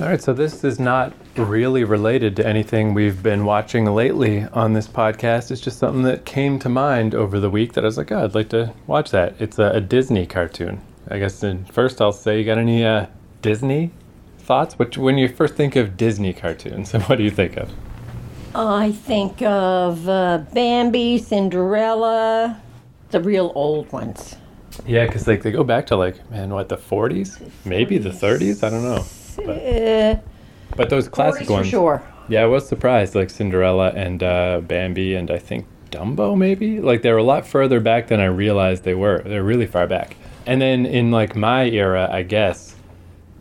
All right, so this is not really related to anything we've been watching lately on this podcast. It's just something that came to mind over the week that I was like, oh, I'd like to watch that. It's a, a Disney cartoon. I guess then first I'll say, you got any uh, Disney thoughts? Which, when you first think of Disney cartoons, what do you think of? I think of uh, Bambi, Cinderella, the real old ones. Yeah, because like they go back to like man, what the 40s, maybe the 30s. I don't know. Uh, But those classic 40s for ones. sure. Yeah, I was surprised. Like Cinderella and uh, Bambi, and I think Dumbo, maybe. Like they were a lot further back than I realized they were. They're really far back. And then in like my era, I guess.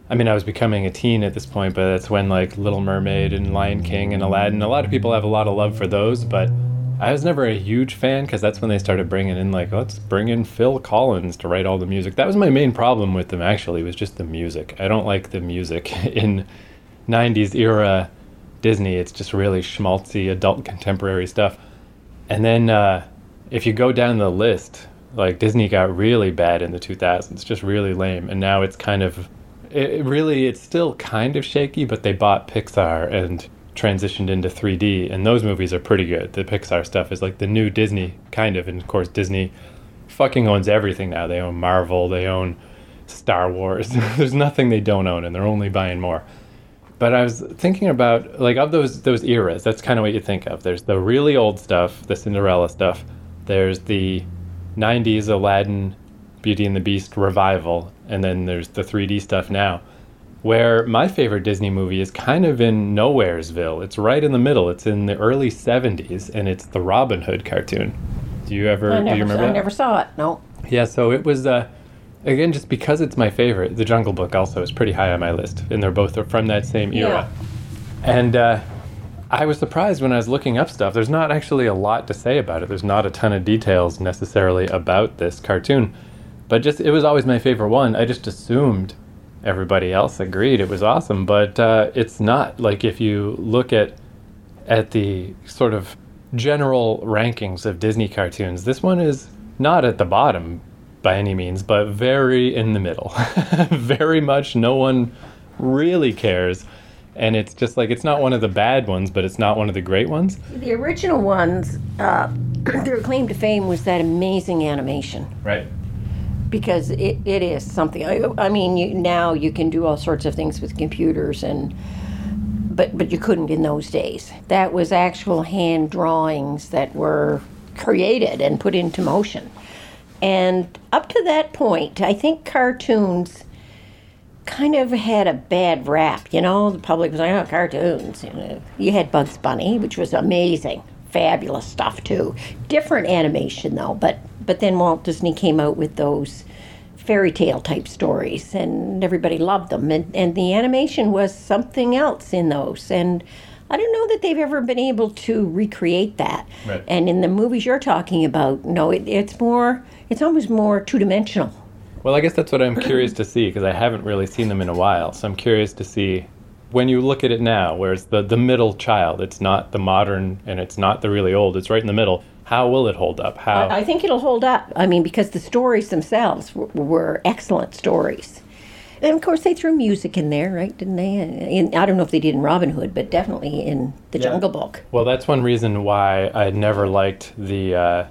I mean, I was becoming a teen at this point, but that's when like Little Mermaid and Lion King and Aladdin. A lot of people have a lot of love for those, but I was never a huge fan because that's when they started bringing in like let's bring in Phil Collins to write all the music. That was my main problem with them actually was just the music. I don't like the music in 90s era Disney. It's just really schmaltzy adult contemporary stuff. And then uh, if you go down the list, like Disney got really bad in the 2000s, just really lame. And now it's kind of, it, it really, it's still kind of shaky, but they bought Pixar and transitioned into 3D, and those movies are pretty good. The Pixar stuff is like the new Disney, kind of. And of course, Disney fucking owns everything now. They own Marvel, they own Star Wars. There's nothing they don't own, and they're only buying more but I was thinking about like of those those eras. That's kind of what you think of. There's the really old stuff, the Cinderella stuff. There's the '90s Aladdin, Beauty and the Beast revival, and then there's the 3D stuff now. Where my favorite Disney movie is kind of in Nowheresville. It's right in the middle. It's in the early '70s, and it's the Robin Hood cartoon. Do you ever? I do you remember I that? never saw it. No. Yeah, so it was uh, again just because it's my favorite. The Jungle Book also is pretty high on my list, and they're both from that same era. Yeah. And uh, I was surprised when I was looking up stuff. There's not actually a lot to say about it. There's not a ton of details necessarily about this cartoon, but just it was always my favorite one. I just assumed everybody else agreed it was awesome, but uh, it's not. Like if you look at at the sort of general rankings of Disney cartoons, this one is not at the bottom by any means, but very in the middle. very much no one really cares. And it's just like, it's not one of the bad ones, but it's not one of the great ones. The original ones, uh, their claim to fame was that amazing animation. Right. Because it, it is something. I, I mean, you, now you can do all sorts of things with computers, and but but you couldn't in those days. That was actual hand drawings that were created and put into motion. And up to that point, I think cartoons kind of had a bad rap. You know, the public was like, "Oh, cartoons." You, know. you had Bugs Bunny, which was amazing, fabulous stuff too. Different animation though, but but then Walt Disney came out with those fairy tale type stories, and everybody loved them. And and the animation was something else in those, and. I don't know that they've ever been able to recreate that. Right. And in the movies you're talking about, no, it, it's more, it's almost more two dimensional. Well, I guess that's what I'm curious to see because I haven't really seen them in a while. So I'm curious to see when you look at it now, where it's the, the middle child, it's not the modern and it's not the really old, it's right in the middle. How will it hold up? How? I, I think it'll hold up. I mean, because the stories themselves were, were excellent stories. And of course, they threw music in there, right? Didn't they? In, I don't know if they did in Robin Hood, but definitely in The Jungle Book. Well, that's one reason why I never liked the uh,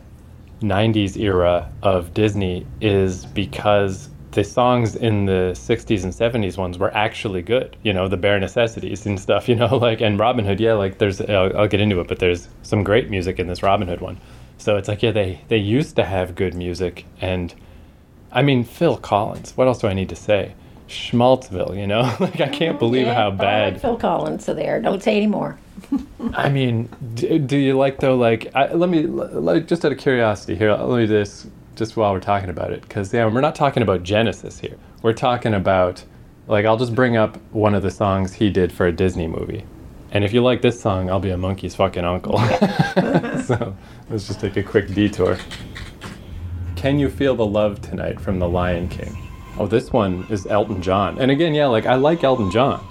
90s era of Disney is because the songs in the 60s and 70s ones were actually good. You know, the bare necessities and stuff, you know, like, and Robin Hood, yeah, like there's, I'll, I'll get into it, but there's some great music in this Robin Hood one. So it's like, yeah, they, they used to have good music. And I mean, Phil Collins, what else do I need to say? Schmaltzville, you know? like, I can't oh, believe Yeah, how oh, like bad. Phil Collins so there. Don't say anymore. I mean, do, do you like though? Like, I, let me like, just out of curiosity here. Let me just just while we're talking about it, because yeah, we're not talking about Genesis here. We're talking about like I'll just bring up one of the songs he did for a Disney movie, and if you like this song, I'll be a monkey's fucking uncle. so let's just take a quick detour. Can you feel the love tonight from The Lion King? Oh, this one is Elton John, and again, yeah, like I like Elton John.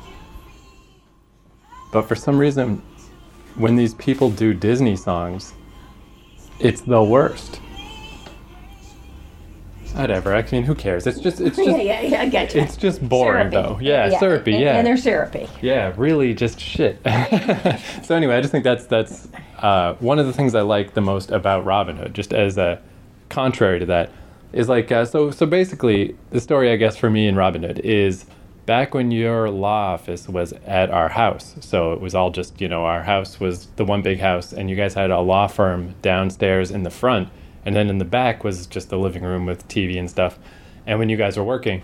But for some reason, when these people do Disney songs, it's the worst. Whatever. I mean, who cares? It's just, it's just, yeah, yeah, yeah, I get you. it's just boring Syrupy. though. Yeah, syrupy. and, Yeah, and they're syrupy. yeah, really, just shit. so anyway, I just think that's that's uh, one of the things I like the most about Robin Hood. Just as a contrary to that, is like uh, so. So basically, the story I guess for me in Robin Hood is back when your law office was at our house. So it was all just you know our house was the one big house, and you guys had a law firm downstairs in the front, and then in the back was just the living room with TV and stuff. And when you guys were working,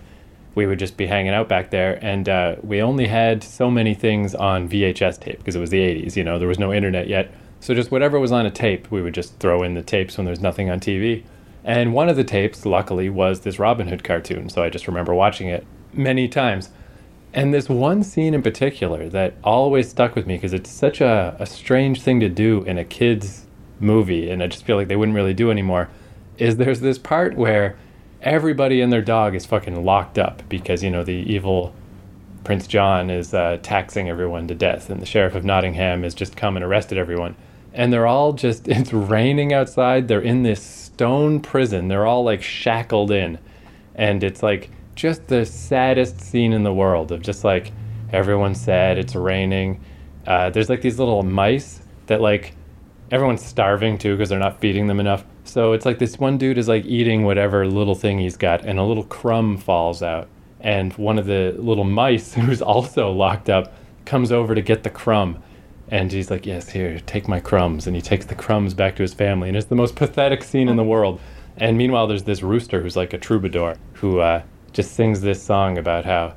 we would just be hanging out back there. And uh, we only had so many things on vhs tape because it was the 80s you know there was no internet yet. So just whatever was on a tape we would just throw in the tapes when there's nothing on tv and one of the tapes luckily was this robin hood cartoon. So i just remember watching it many times. And this one scene in particular that always stuck with me because it's such a, a strange thing to do in a kid's movie and i just feel like they wouldn't really do anymore is there's this part where everybody and their dog is fucking locked up because you know the evil Prince John is uh, taxing everyone to death, and the sheriff of Nottingham has just come and arrested everyone, and they're all just it's raining outside. They're in this stone prison. They're all like shackled in, and it's like just the saddest scene in the world of just like everyone's sad. It's raining. Uh, there's like these little mice that like everyone's starving too because they're not feeding them enough. So it's like this one dude is like eating whatever little thing he's got, and a little crumb falls out. And one of the little mice, who's also locked up, comes over to get the crumb. And he's like, Yes, here, take my crumbs. And he takes the crumbs back to his family. And it's the most pathetic scene in the world. And meanwhile, there's this rooster who's like a troubadour who uh, just sings this song about how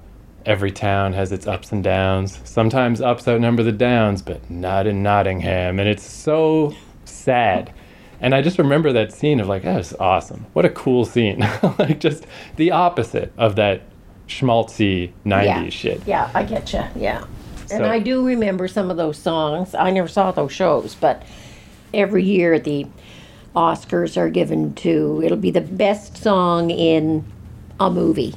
every town has its ups and downs. Sometimes ups outnumber the downs, but not in Nottingham. And it's so sad. And I just remember that scene of like, that was awesome. What a cool scene. like just the opposite of that schmaltzy 90s yeah. shit. Yeah, I get you. Yeah. And So- I do remember some of those songs. I never saw those shows, but every year the Oscars are given to, it'll be the best song in a movie.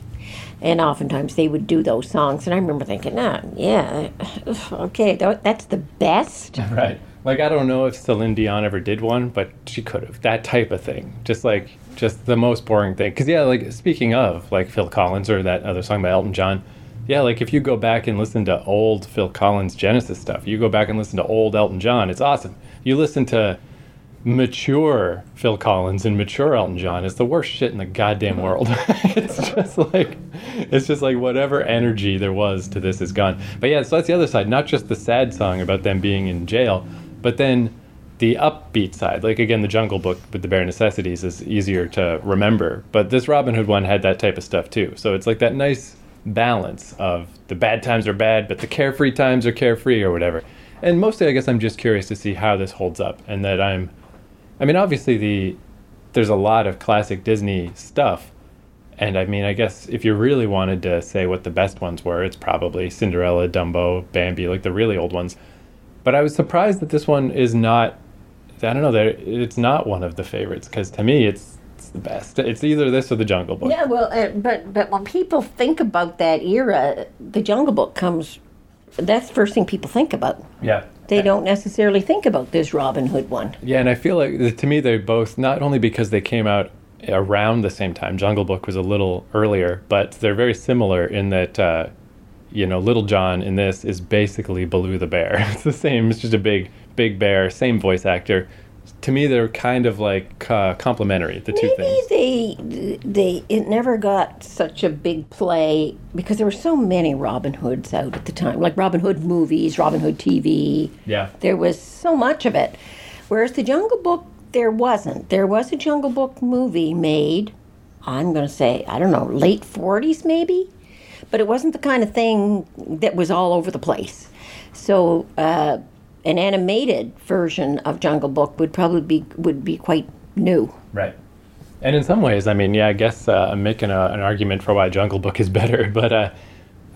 And oftentimes they would do those songs. And I remember thinking, ah, yeah, okay, that's the best. Right. Like I don't know if Celine Dion ever did one, but she could have. That type of thing. Just like just the most boring thing. Cuz yeah, like speaking of like Phil Collins or that other song by Elton John, yeah, like if you go back and listen to old Phil Collins Genesis stuff, you go back and listen to old Elton John, it's awesome. You listen to mature Phil Collins and mature Elton John, it's the worst shit in the goddamn mm-hmm. world. it's just like it's just like whatever energy there was to this is gone. But yeah, so that's the other side, not just the sad song about them being in jail, but then the upbeat side. Like again, the Jungle Book with the bare necessities is easier to remember, but this Robin Hood one had that type of stuff too. So it's like that nice balance of the bad times are bad, but the carefree times are carefree or whatever. And mostly, I guess I'm just curious to see how this holds up, and that I'm I mean, obviously the there's a lot of classic Disney stuff, and I mean, I guess if you really wanted to say what the best ones were, it's probably Cinderella, Dumbo, Bambi, like the really old ones. But I was surprised that this one is not. I don't know that it's not one of the favorites because to me it's it's the best. It's either this or the Jungle Book. Yeah, well, uh, but but when people think about that era, the Jungle Book comes. That's the first thing people think about. Yeah. They don't necessarily think about this Robin Hood one. Yeah, and I feel like to me they're both not only because they came out around the same time. Jungle Book was a little earlier, but they're very similar in that uh, you know Little John in this is basically Baloo the bear. It's the same. It's just a big big bear, same voice actor. To me, they're kind of like uh, complementary. The two Maybe things. they they it never got such a big play because there were so many Robin Hoods out at the time, like Robin Hood movies, Robin Hood TV. Yeah. There was so much of it. Whereas the Jungle Book, there wasn't. There was a Jungle Book movie made, I'm going to say, I don't know, late 40s maybe? But it wasn't the kind of thing that was all over the place. So, uh, an animated version of Jungle Book would probably be would be quite new. Right. And in some ways, I mean, yeah, I guess uh, I'm making a, an argument for why Jungle Book is better, but uh,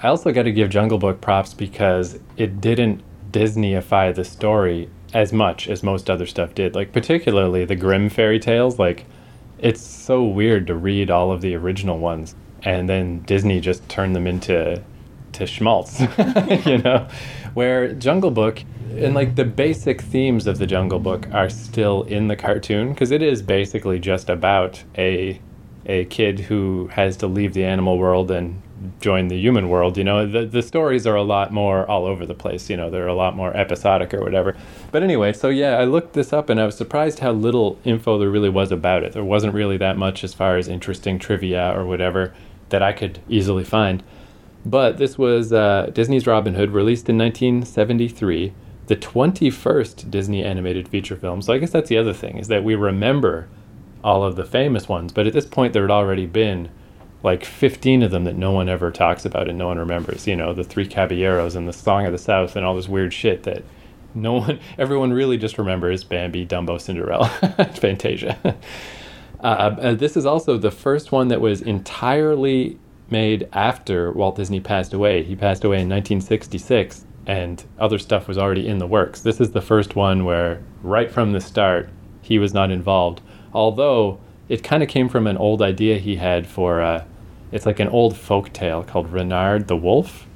I also got to give Jungle Book props because it didn't Disneyify the story as much as most other stuff did. Like, particularly the Grimm fairy tales. Like, it's so weird to read all of the original ones, and then Disney just turned them into to schmaltz, you know. Where Jungle Book and like the basic themes of the Jungle Book are still in the cartoon because it is basically just about a a kid who has to leave the animal world and join the human world. You know, the the stories are a lot more all over the place. You know, they're a lot more episodic or whatever. But anyway, so yeah, I looked this up and I was surprised how little info there really was about it. There wasn't really that much as far as interesting trivia or whatever that I could easily find. But this was uh, Disney's Robin Hood, released in 1973, the 21st Disney animated feature film. So I guess that's the other thing is that we remember all of the famous ones, but at this point there had already been like 15 of them that no one ever talks about and no one remembers. You know, the Three Caballeros and the Song of the South and all this weird shit that no one, everyone really just remembers Bambi, Dumbo, Cinderella, Fantasia. Uh, uh, this is also the first one that was entirely made after Walt Disney passed away. He passed away in 1966, and other stuff was already in the works. This is the first one where, right from the start, he was not involved. Although it kind of came from an old idea he had for, uh, it's like an old folk tale called Reynard the Wolf.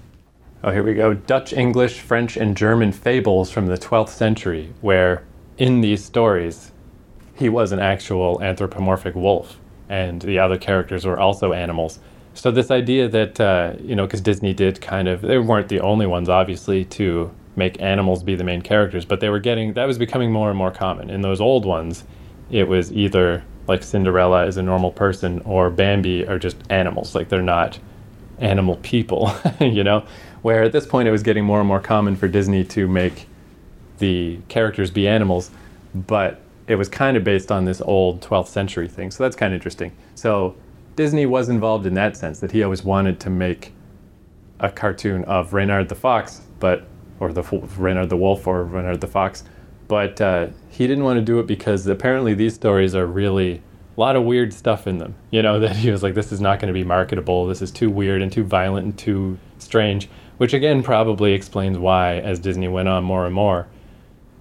Oh, here we go. Dutch, English, French, and German fables from the 12th century, where in these stories, he was an actual anthropomorphic wolf, and the other characters were also animals. So this idea that uh, you know, because Disney did kind of, they weren't the only ones, obviously, to make animals be the main characters, but they were getting that was becoming more and more common. In those old ones, it was either like Cinderella is a normal person or Bambi are just animals, like they're not animal people, you know. Where at this point it was getting more and more common for Disney to make the characters be animals, but it was kind of based on this old 12th century thing. So that's kind of interesting. So Disney was involved in that sense that he always wanted to make a cartoon of Reynard the Fox, but or the Reynard the Wolf or Reynard the Fox, but uh, he didn't want to do it because apparently these stories are really a lot of weird stuff in them. You know that he was like, this is not going to be marketable. This is too weird and too violent and too strange. Which again probably explains why, as Disney went on more and more,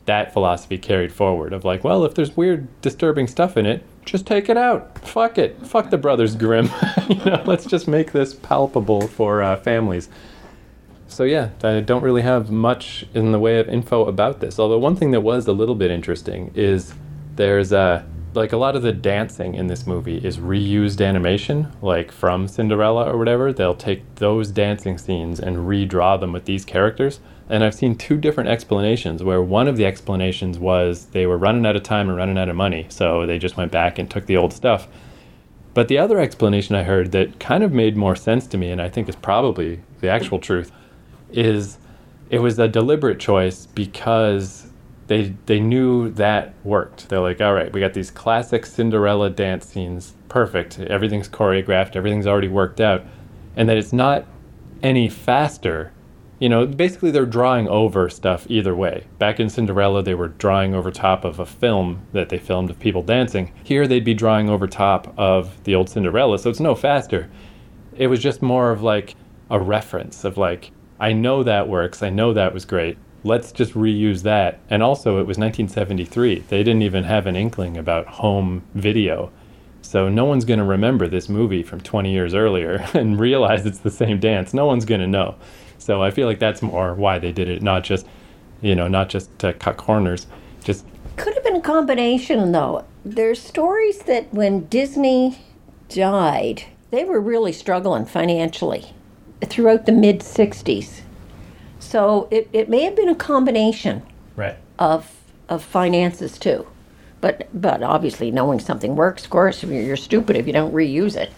that philosophy carried forward of like, well, if there's weird, disturbing stuff in it, just take it out. Fuck it. Fuck the Brothers Grimm. you know, let's just make this palpable for uh, families. So yeah, I don't really have much in the way of info about this. Although one thing that was a little bit interesting is there's uh, like a lot of the dancing in this movie is reused animation, like from Cinderella or whatever. They'll take those dancing scenes and redraw them with these characters. And I've seen two different explanations where one of the explanations was they were running out of time and running out of money, so they just went back and took the old stuff. But the other explanation I heard that kind of made more sense to me, and I think is probably the actual truth, is it was a deliberate choice because they they knew that worked. They're like, all right, we got these classic Cinderella dance scenes, perfect. Everything's choreographed, everything's already worked out, and that it's not any faster you know, basically they're drawing over stuff either way. Back in Cinderella, they were drawing over top of a film that they filmed of people dancing. Here, they'd be drawing over top of the old Cinderella, so it's no faster. It was just more of like a reference of like, I know that works, I know that was great. Let's just reuse that. And also, it was 1973. They didn't even have an inkling about home video. So no one's going to remember this movie from 20 years earlier and realize it's the same dance. No one's going to know. So I feel like that's more why they did it, not just, you know, not just to cut corners. Just could have been a combination, though. There's stories that when Disney died, they were really struggling financially throughout the mid 60s. So it, it may have been a combination right. of of finances too. But but obviously knowing something works, of course, you're stupid if you don't reuse it.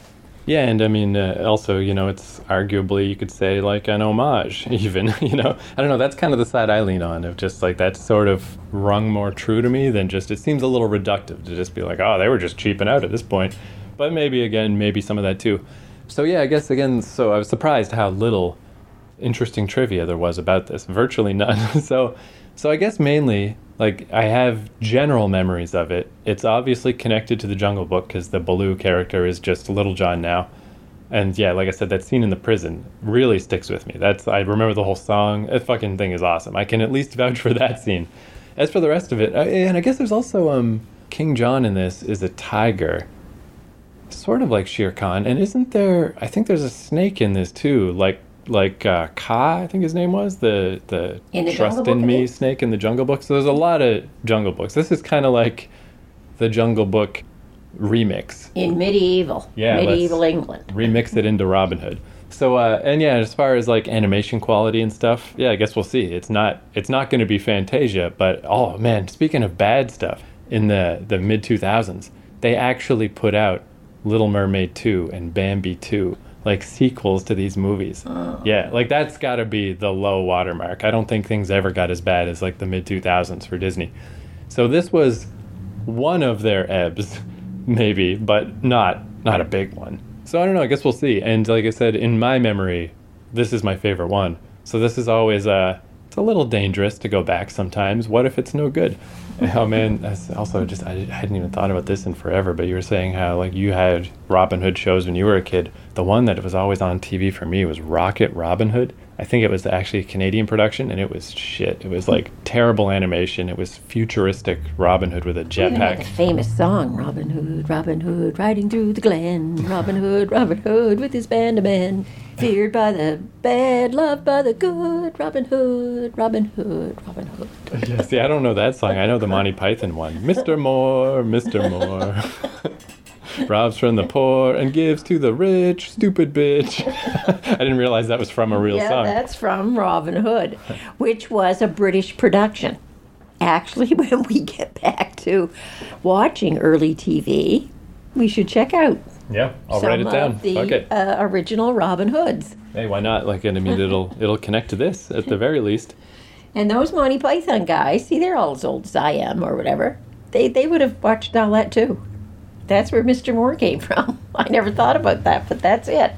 Yeah, and I mean, uh, also, you know, it's arguably you could say like an homage, even. You know, I don't know. That's kind of the side I lean on of just like that's sort of rung more true to me than just. It seems a little reductive to just be like, oh, they were just cheaping out at this point. But maybe again, maybe some of that too. So yeah, I guess again, so I was surprised how little interesting trivia there was about this. Virtually none. so, so I guess mainly like I have general memories of it. It's obviously connected to the Jungle Book because the Baloo character is just Little John now, and yeah, like I said, that scene in the prison really sticks with me. That's I remember the whole song. That fucking thing is awesome. I can at least vouch for that scene. As for the rest of it, I, and I guess there's also um King John in this is a tiger, sort of like Shere Khan, and isn't there? I think there's a snake in this too, like like uh, Kaa, I think his name was the the, the Trust in Me snake in the Jungle Book. So there's a lot of Jungle Books. This is kind of like the Jungle Book remix. In medieval, Yeah, medieval England. remix it into Robin Hood. So uh, and yeah, as far as like animation quality and stuff, yeah, I guess we'll see. It's not it's not going to be Fantasia, but oh man, speaking of bad stuff, in the the mid two thousands, they actually put out Little Mermaid two and Bambi two like sequels to these movies. Yeah, like that's got to be the low watermark. I don't think things ever got as bad as like the mid two thousands for Disney. So this was one of their ebbs, maybe, but not not a big one. So I don't know. I guess we'll see. And like I said, in my memory, this is my favorite one. So this is always uh, it's a little dangerous to go back sometimes. What if it's no good? oh man, that's also just I hadn't even thought about this in forever. But you were saying how like you had Robin Hood shows when you were a kid. The one that was always on TV for me was Rocket Robin Hood. I think it was actually a Canadian production, and it was shit. It was like terrible animation. It was futuristic Robin Hood with a Even had the jetpack. famous song, Robin Hood, Robin Hood, riding through the glen. Robin Hood, Robin Hood, with his band of men. Feared by the bad, loved by the good. Robin Hood, Robin Hood, Robin Hood. Yeah, see, I don't know that song. I know the Monty Python one. Mr. Moore, Mr. Moore. Robs from the poor and gives to the rich, stupid bitch. I didn't realize that was from a real yeah, song. that's from Robin Hood, which was a British production. Actually, when we get back to watching early TV, we should check out Yeah, I'll write it down. the it. uh, original Robin Hoods. Hey, why not? Like, I mean, it'll it'll connect to this at the very least. And those Monty Python guys, see, they're all as old as I am or whatever. They they would have watched all that too. That's where Mr. Moore came from. I never thought about that, but that's it.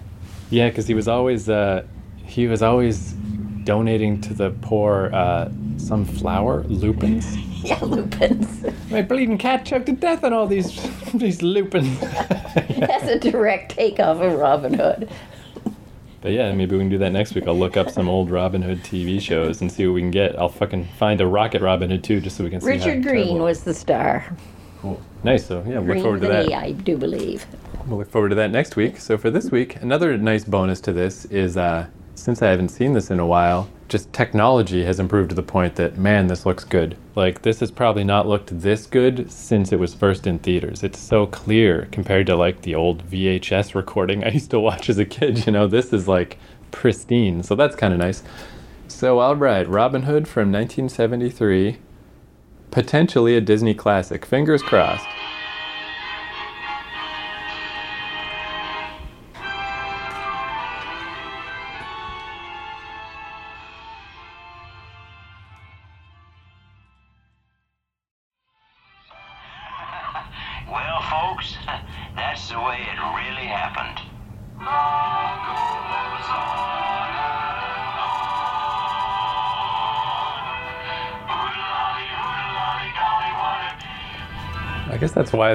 Yeah, because he was always uh, he was always donating to the poor uh, some flower lupins. Yeah, lupins. My bleeding cat choked to death on all these these lupins. That's a direct takeoff of Robin Hood. But yeah, maybe we can do that next week. I'll look up some old Robin Hood TV shows and see what we can get. I'll fucking find a Rocket Robin Hood too, just so we can see. Richard Greene was the star. Cool. Nice. So yeah, look forward to that. an that. E, I do believe. We'll look forward to that next week. So for this week, another nice bonus to this is uh, since I haven't seen this in a while, just technology has improved to the point that man, this looks good. Like this has probably not looked this good since it was first in theaters. It's so clear compared to like the old VHS recording I used to watch as a kid. You know, this is like pristine. So that's kind of nice. So all right, Robin Hood from 1973, potentially a Disney classic. Fingers crossed.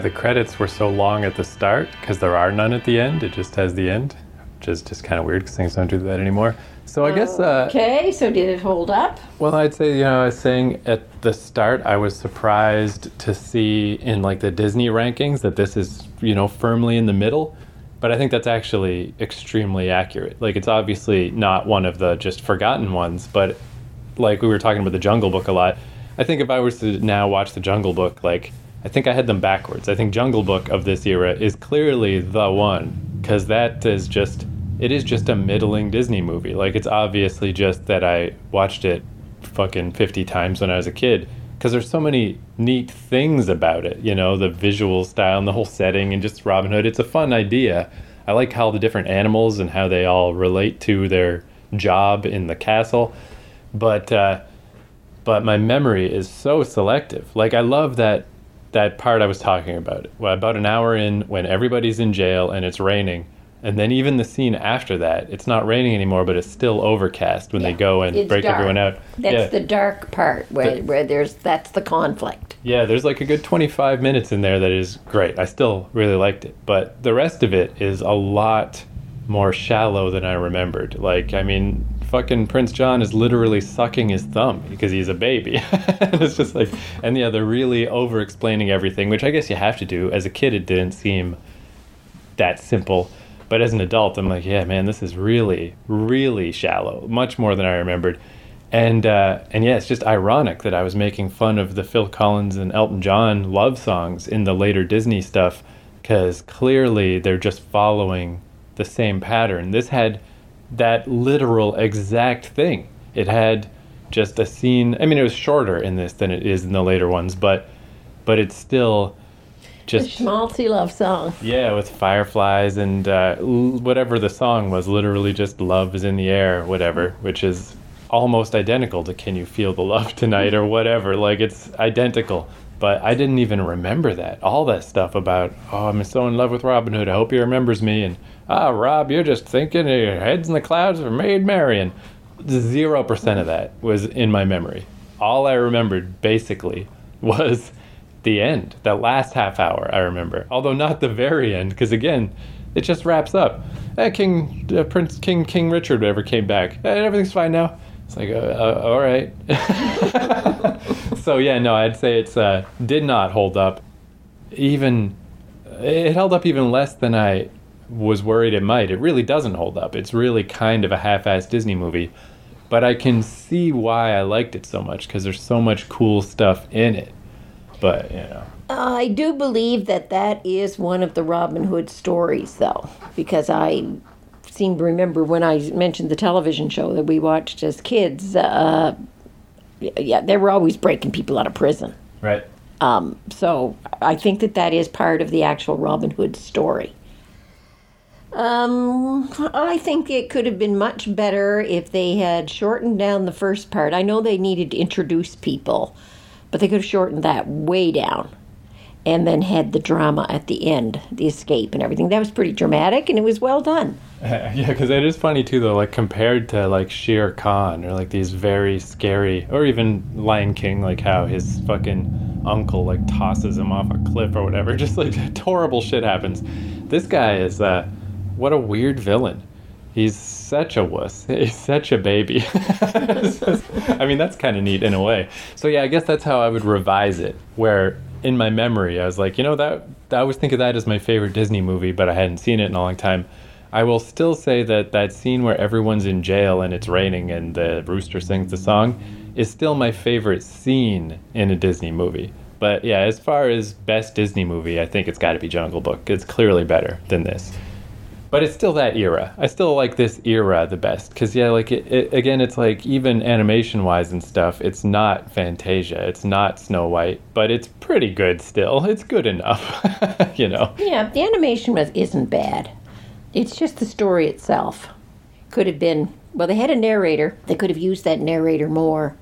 The credits were so long at the start, because there are none at the end. It just has the end, which is just kind of weird because things don't do that anymore. So I guess, uh, Okay, so did it hold up? well, I'd say, you know, I was saying at the start, I was surprised to see in like the Disney rankings that this is, you know, firmly in the middle. But I think that's actually extremely accurate. Like, it's obviously not one of the just forgotten ones, but like we were talking about the Jungle Book a lot. I think if I was to now watch the Jungle Book, like I think I had them backwards. I think Jungle Book of this era is clearly the one because that is just it is just a middling Disney movie. Like it's obviously just that I watched it fucking 50 times when I was a kid because there's so many neat things about it, you know, the visual style and the whole setting and just Robin Hood. It's a fun idea. I like how the different animals and how they all relate to their job in the castle. But uh but my memory is so selective. Like I love that that part I was talking about. Well, about an hour in when everybody's in jail and it's raining. And then even the scene after that, it's not raining anymore, but it's still overcast when they go and it's break dark. everyone out. That's yeah. the dark part where, The- where there's that's the conflict. Yeah, there's like a good 25 minutes in there that is great. I still really liked it. But the rest of it is a lot more shallow than I remembered. Like, I mean, fucking Prince John is literally sucking his thumb because he's a baby. it's just like, and yeah, they're really over explaining everything, which I guess you have to do. As a kid, it didn't seem that simple. But as an adult, I'm like, yeah, man, this is really, really shallow, much more than I remembered. And uh, and yeah, it's just ironic that I was making fun of the Phil Collins and Elton John love songs in the later Disney stuff because clearly they're just following the same pattern. This had that literal exact thing. It had just a scene. I mean, it was shorter in this than it is in the later ones, but but it's still just schmaltzy love song. yeah, with fireflies and uh, whatever the song was, literally just "Love is in the air," whatever, which is almost identical to "Can you feel the love tonight" or whatever. Like it's identical, but I didn't even remember that. All that stuff about "Oh, I'm so in love with Robin Hood. I hope he remembers me." And ah, Rob, you're just thinking your heads in the clouds for Maid Marian. Zero percent of that was in my memory. All I remembered basically was the end, that last half hour. I remember, although not the very end, because again, it just wraps up. Eh, King uh, Prince King King Richard ever came back. Eh, everything's fine now. It's like, uh, uh, all right. so yeah, no, I'd say it's uh, did not hold up. Even it held up even less than I was worried it might. It really doesn't hold up. It's really kind of a half-assed Disney movie, but I can see why I liked it so much because there's so much cool stuff in it. But you know, I do believe that that is one of the Robin Hood stories, though, because I seem to remember when I mentioned the television show that we watched as kids. Uh, yeah, they were always breaking people out of prison. right? Um, so I think that that is part of the actual Robin Hood story. Um, I think it could have been much better if they had shortened down the first part. I know they needed to introduce people, but they could have shortened that way down and then had the drama at the end, the escape and everything. That was pretty dramatic and it was well done. yeah, because it is funny too, though. Like compared to like Shere Khan or like these very scary, or even Lion King, like how his fucking uncle like tosses him off a cliff or whatever. Just like horrible shit happens. This guy is uh, what a weird villain. He's such a wuss. He's such a baby. I mean, that's kind of neat in a way. So yeah, I guess that's how I would revise it. Where in my memory, I was like, you know, that I always think of that as my favorite Disney movie, but I hadn't seen it in a long time. I will still say that that scene where everyone's in jail and it's raining and the rooster sings the song is still my favorite scene in a Disney movie. But yeah, as far as best Disney movie, I think it's got to be Jungle Book. It's clearly better than this. But it's still that era. I still like this era the best because yeah, like it, it, again, it's like even animation wise and stuff. It's not Fantasia. It's not Snow White, but it's pretty good still. It's good enough, you know. Yeah, the animation was, isn't bad. It's just the story itself. Could have been, well, they had a narrator. They could have used that narrator more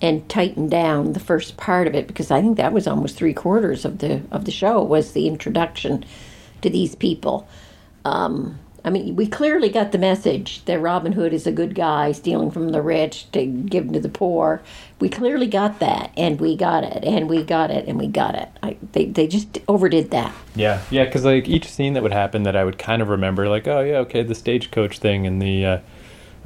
and tightened down the first part of it because I think that was almost three quarters of the of the show was the introduction to these people. Um, I mean, we clearly got the message that Robin Hood is a good guy, stealing from the rich to give to the poor. We clearly got that, and we got it, and we got it, and we got it. I, they they just overdid that. Yeah, yeah, because like each scene that would happen that I would kind of remember, like, oh yeah, okay, the stagecoach thing and the, uh,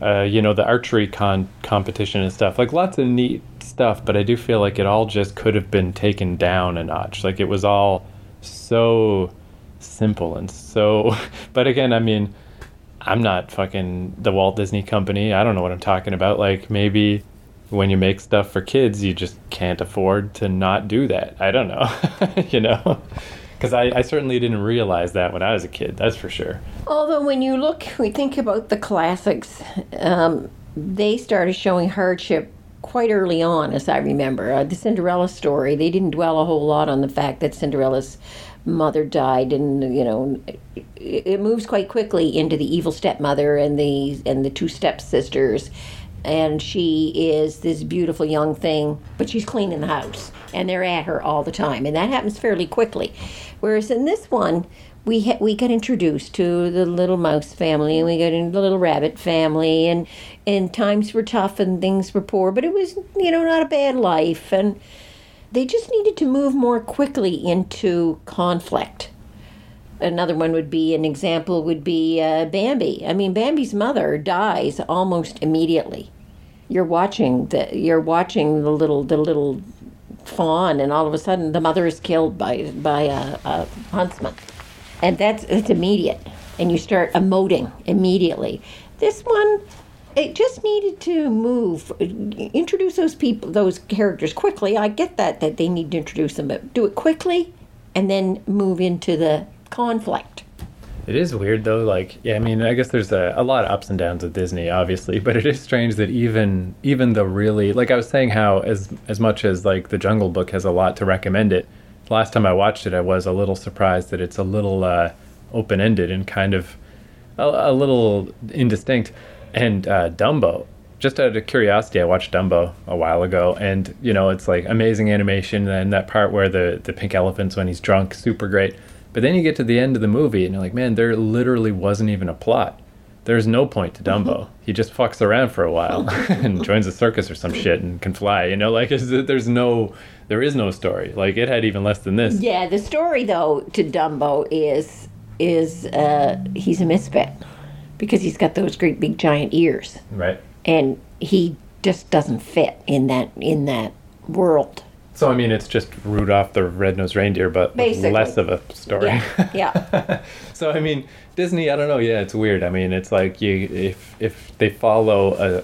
uh, you know, the archery con competition and stuff, like lots of neat stuff. But I do feel like it all just could have been taken down a notch. Like it was all so simple and so. But again, I mean, I'm not fucking the Walt Disney Company. I don't know what I'm talking about. Like maybe when you make stuff for kids, you just can't afford to not do that. I don't know, you know, because I, I certainly didn't realize that when I was a kid. That's for sure. Although when you look, we think about the classics, um, they started showing hardship quite early on, as I remember. Uh, the Cinderella story, they didn't dwell a whole lot on the fact that Cinderella's mother died, and you know, it, moves quite quickly into the evil stepmother and the and the two stepsisters. And she is this beautiful young thing, but she's cleaning the house, and they're at her all the time, and that happens fairly quickly. Whereas in this one, we ha- we got introduced to the little mouse family and we got into the little rabbit family and and times were tough and things were poor but it was you know not a bad life and they just needed to move more quickly into conflict. Another one would be an example would be uh, bambi. I mean bambi's mother dies almost immediately. You're watching the you're watching the little the little fawn and all of a sudden the mother is killed by by a, a huntsman. And that's it's immediate. And you start emoting immediately. This one it just needed to move introduce those people those characters quickly i get that that they need to introduce them but do it quickly and then move into the conflict. It is weird though. Like, yeah, I mean, I guess there's a, a lot of ups and downs with Disney, obviously, but it is strange that even even the really like I was saying how as as much as like the Jungle Book has a lot to recommend it. Last time I watched it, I was a little surprised that it's a little uh, open ended and kind of a, a little indistinct. And uh, Dumbo, just out of curiosity, I watched Dumbo a while ago, and you know, it's like amazing animation. And that part where the the pink elephants when he's drunk, super great. But then you get to the end of the movie and you're like, man, there literally wasn't even a plot. There's no point to Dumbo. he just fucks around for a while and joins a circus or some shit and can fly. You know, like there's no, there is no story. Like it had even less than this. Yeah, the story though to Dumbo is is uh, he's a misfit because he's got those great big giant ears Right. and he just doesn't fit in that in that world. So I mean, it's just Rudolph the Red-Nosed Reindeer, but less of a story. Yeah, yeah. so I mean, Disney. I don't know. Yeah, it's weird. I mean, it's like you if if they follow a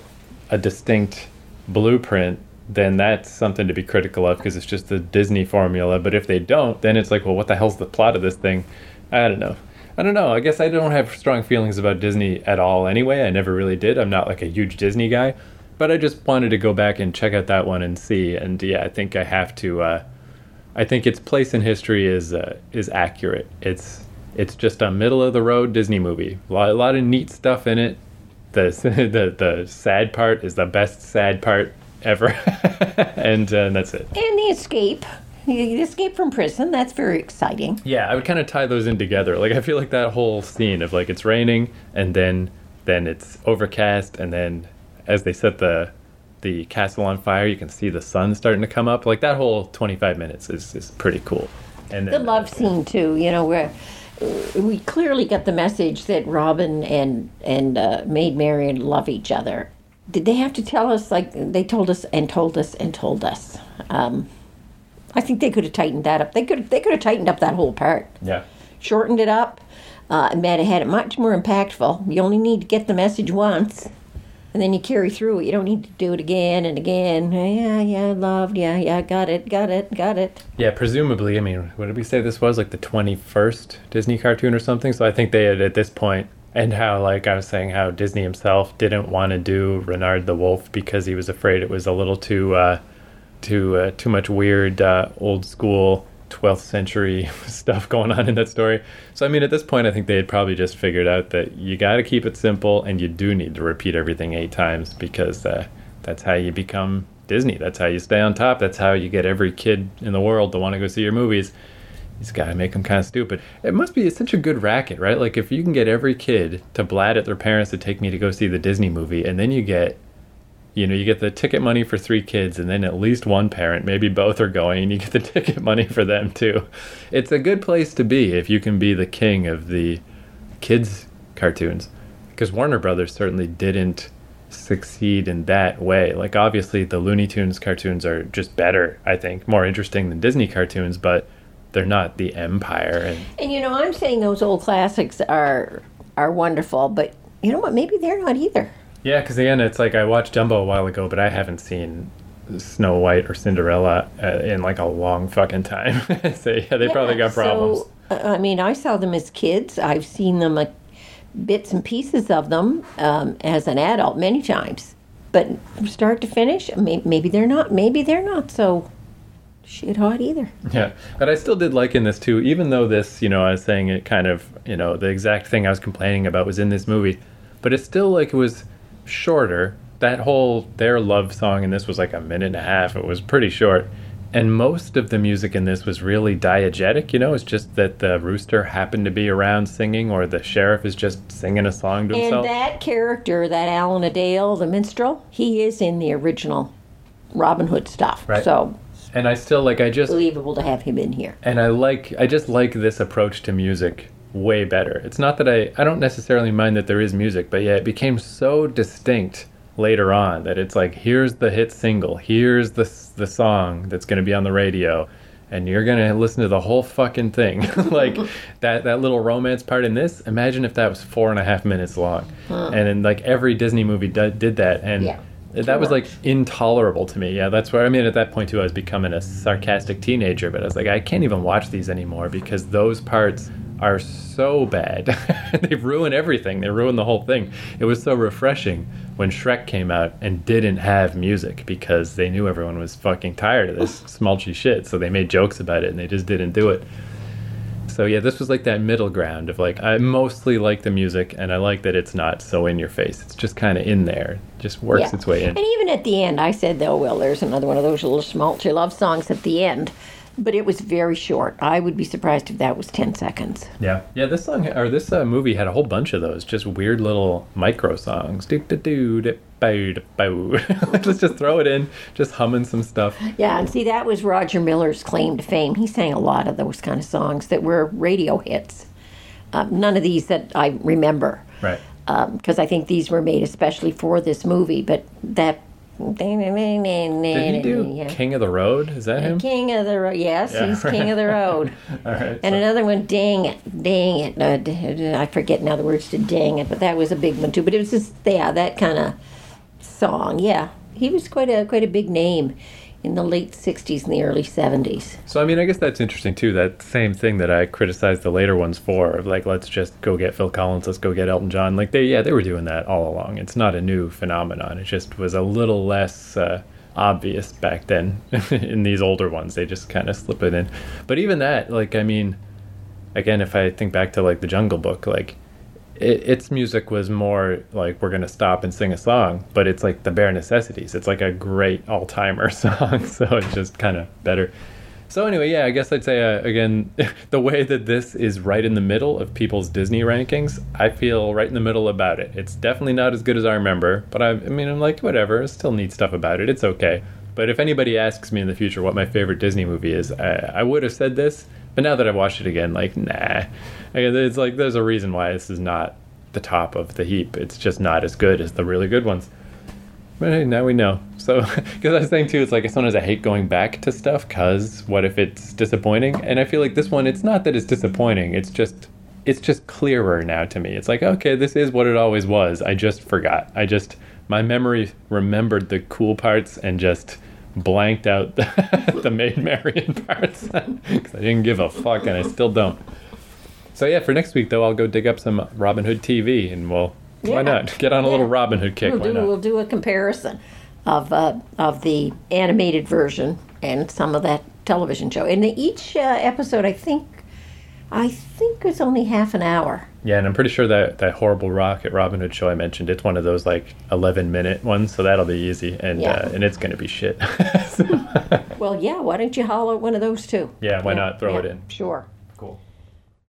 a distinct blueprint, then that's something to be critical of because it's just the Disney formula. But if they don't, then it's like, well, what the hell's the plot of this thing? I don't know. I don't know. I guess I don't have strong feelings about Disney at all anyway. I never really did. I'm not like a huge Disney guy. But I just wanted to go back and check out that one and see. And yeah, I think I have to. Uh, I think its place in history is uh, is accurate. It's it's just a middle of the road Disney movie. A lot, a lot of neat stuff in it. The the the sad part is the best sad part ever, and uh, that's it. And the escape, the escape from prison, that's very exciting. Yeah, I would kind of tie those in together. Like I feel like that whole scene of like it's raining and then then it's overcast and then as they set the the castle on fire, you can see the sun starting to come up. Like that whole 25 minutes is is pretty cool. And The love scene too, you know, where uh, we clearly got the message that Robin and and uh, Maid Marian love each other. Did they have to tell us like they told us and told us and told us? Um, I think they could have tightened that up. They could they could have tightened up that whole part, yeah. shortened it up, uh, and made it had it much more impactful. You only need to get the message once, and then you carry through it. You don't need to do it again and again. Yeah, yeah, loved. Yeah, yeah, got it, got it, got it. Yeah, presumably, I mean, what did we say this was? Like the 21st Disney cartoon or something? So I think they had at this point, and how, like I was saying, how Disney himself didn't want to do Reynard the Wolf because he was afraid it was a little too, uh, too, uh, too much weird, uh, old school 12th century stuff going on in that story. So, I mean, at this point, I think they had probably just figured out that you got to keep it simple and you do need to repeat everything eight times because uh, that's how you become Disney. That's how you stay on top. That's how you get every kid in the world to want to go see your movies. You just got to make them kind of stupid. It must be such a good racket, right? Like, if you can get every kid to blat at their parents to take me to go see the Disney movie, and then you get you know, you get the ticket money for three kids, and then at least one parent, maybe both are going, and you get the ticket money for them too. It's a good place to be if you can be the king of the kids' cartoons. Because Warner Brothers certainly didn't succeed in that way. Like, obviously, the Looney Tunes cartoons are just better, I think, more interesting than Disney cartoons, but they're not the empire. And And you know, I'm saying those old classics are are wonderful, but you know what? Maybe they're not either. Yeah, because again, it's like I watched Dumbo a while ago, but I haven't seen Snow White or Cinderella uh, in like a long fucking time. so yeah, they probably got problems. So, uh, I mean, I saw them as kids. I've seen them, uh, bits and pieces of them um, as an adult many times. But from start to finish, maybe they're not. Maybe they're not so shit hot either. Yeah, but I still did like in this too, even though this, you know, I was saying it kind of, you know, the exact thing I was complaining about was in this movie, but it's still like it was shorter. That whole their love song in this was like a minute and a half. It was pretty short. And most of the music in this was really diegetic, you know, it's just that the rooster happened to be around singing or the sheriff is just singing a song to And himself. that character, that Alan-a-Dale, the minstrel, he is in the original Robin Hood stuff. Right. So and I still like I just believable to have him in here. and I like I just like this approach to music way better. It's not that I I don't necessarily mind that there is music, but yeah, it became so distinct later on that it's like here's the hit single, here's the the song that's going to be on the radio. And you're gonna listen to the whole fucking thing, like that that little romance part in this. Imagine if that was four and a half minutes long, and then like every Disney movie d- did that, and Yeah. that was like intolerable to me. Yeah, that's where I mean at that point too I was becoming a sarcastic teenager, but I was like I can't even watch these anymore because those parts are so bad. They've ruined everything. They ruined the whole thing. It was so refreshing when Shrek came out and didn't have music because they knew everyone was fucking tired of this smulchy shit. So they made jokes about it and they just didn't do it. So yeah, this was like that middle ground of like I mostly like the music and I like that it's not so in your face. It's just kind of in there, just works Yeah. its way in. And even at the end, I said, "Oh well, there's another one of those little schmaltzy love songs at the end," but it was very short. I would be surprised if that was ten seconds. Yeah, yeah. This song or this uh, movie had a whole bunch of those, just weird little micro songs. Do do do do bow do bow. Let's just throw it in, just humming some stuff. Yeah, and see, that was Roger Miller's claim to fame. He sang a lot of those kind of songs that were radio hits. Um, none of these that I remember, Right. because I think these were made especially for this movie. But that. Did he do Yeah. King of the Road? Is that him? King of the Road. Yes, Yeah, he's right. King of the Road. All right. And so- another one, dang it, dang it. Uh, d- d- I forget now the words to dang it, but that was a big one too. But it was just, yeah, that kind of song. Yeah, he was quite a quite a big name in the late '60s and the early '70s. So I mean, I guess that's interesting too. That same thing that I criticized the later ones for, of like, let's just go get Phil Collins, let's go get Elton John. Like they, yeah, they were doing that all along. It's not a new phenomenon. It just was a little less uh, obvious back then. in these older ones, they just kind of slip it in. But even that, like, I mean, again, if I think back to like the Jungle Book, like. It, its music was more like we're gonna stop and sing a song, but it's like the bare necessities. It's like a great all-timer song, so it's just kind of better. So anyway, yeah, I guess I'd say uh, again, the way that this is right in the middle of people's Disney rankings, I feel right in the middle about it. It's definitely not as good as I remember, but I, I mean, I'm like, whatever. I still need stuff about it. It's okay. But if anybody asks me in the future what my favorite Disney movie is, I, I would have said this. But now that I've watched it again, like, nah. It's like there's a reason why this is not the top of the heap. It's just not as good as the really good ones. But hey, now we know. So, because I was saying too, it's like sometimes I hate going back to stuff because what if it's disappointing? And I feel like this one, it's not that it's disappointing. It's just, it's just clearer now to me. It's like, okay, this is what it always was. I just forgot. I just, my memory remembered the cool parts and just blanked out the, the Maid Marian parts because I didn't give a fuck and I still don't. So yeah, for next week though, I'll go dig up some Robin Hood TV and we'll. Yeah. Why not get on a little Robin Hood kick? We'll do we'll do a comparison of uh, of the animated version and some of that television show. And each uh, episode, I think, I think it's only half an hour. Yeah, and I'm pretty sure that that horrible Rocket Robin Hood show I mentioned, it's one of those like 11 minute ones, so that'll be easy, and Yeah. uh, and it's gonna be shit. So- Well, yeah. Why don't you holler one of those too? yeah, why Yeah, not throw yeah, it in? Sure. Cool.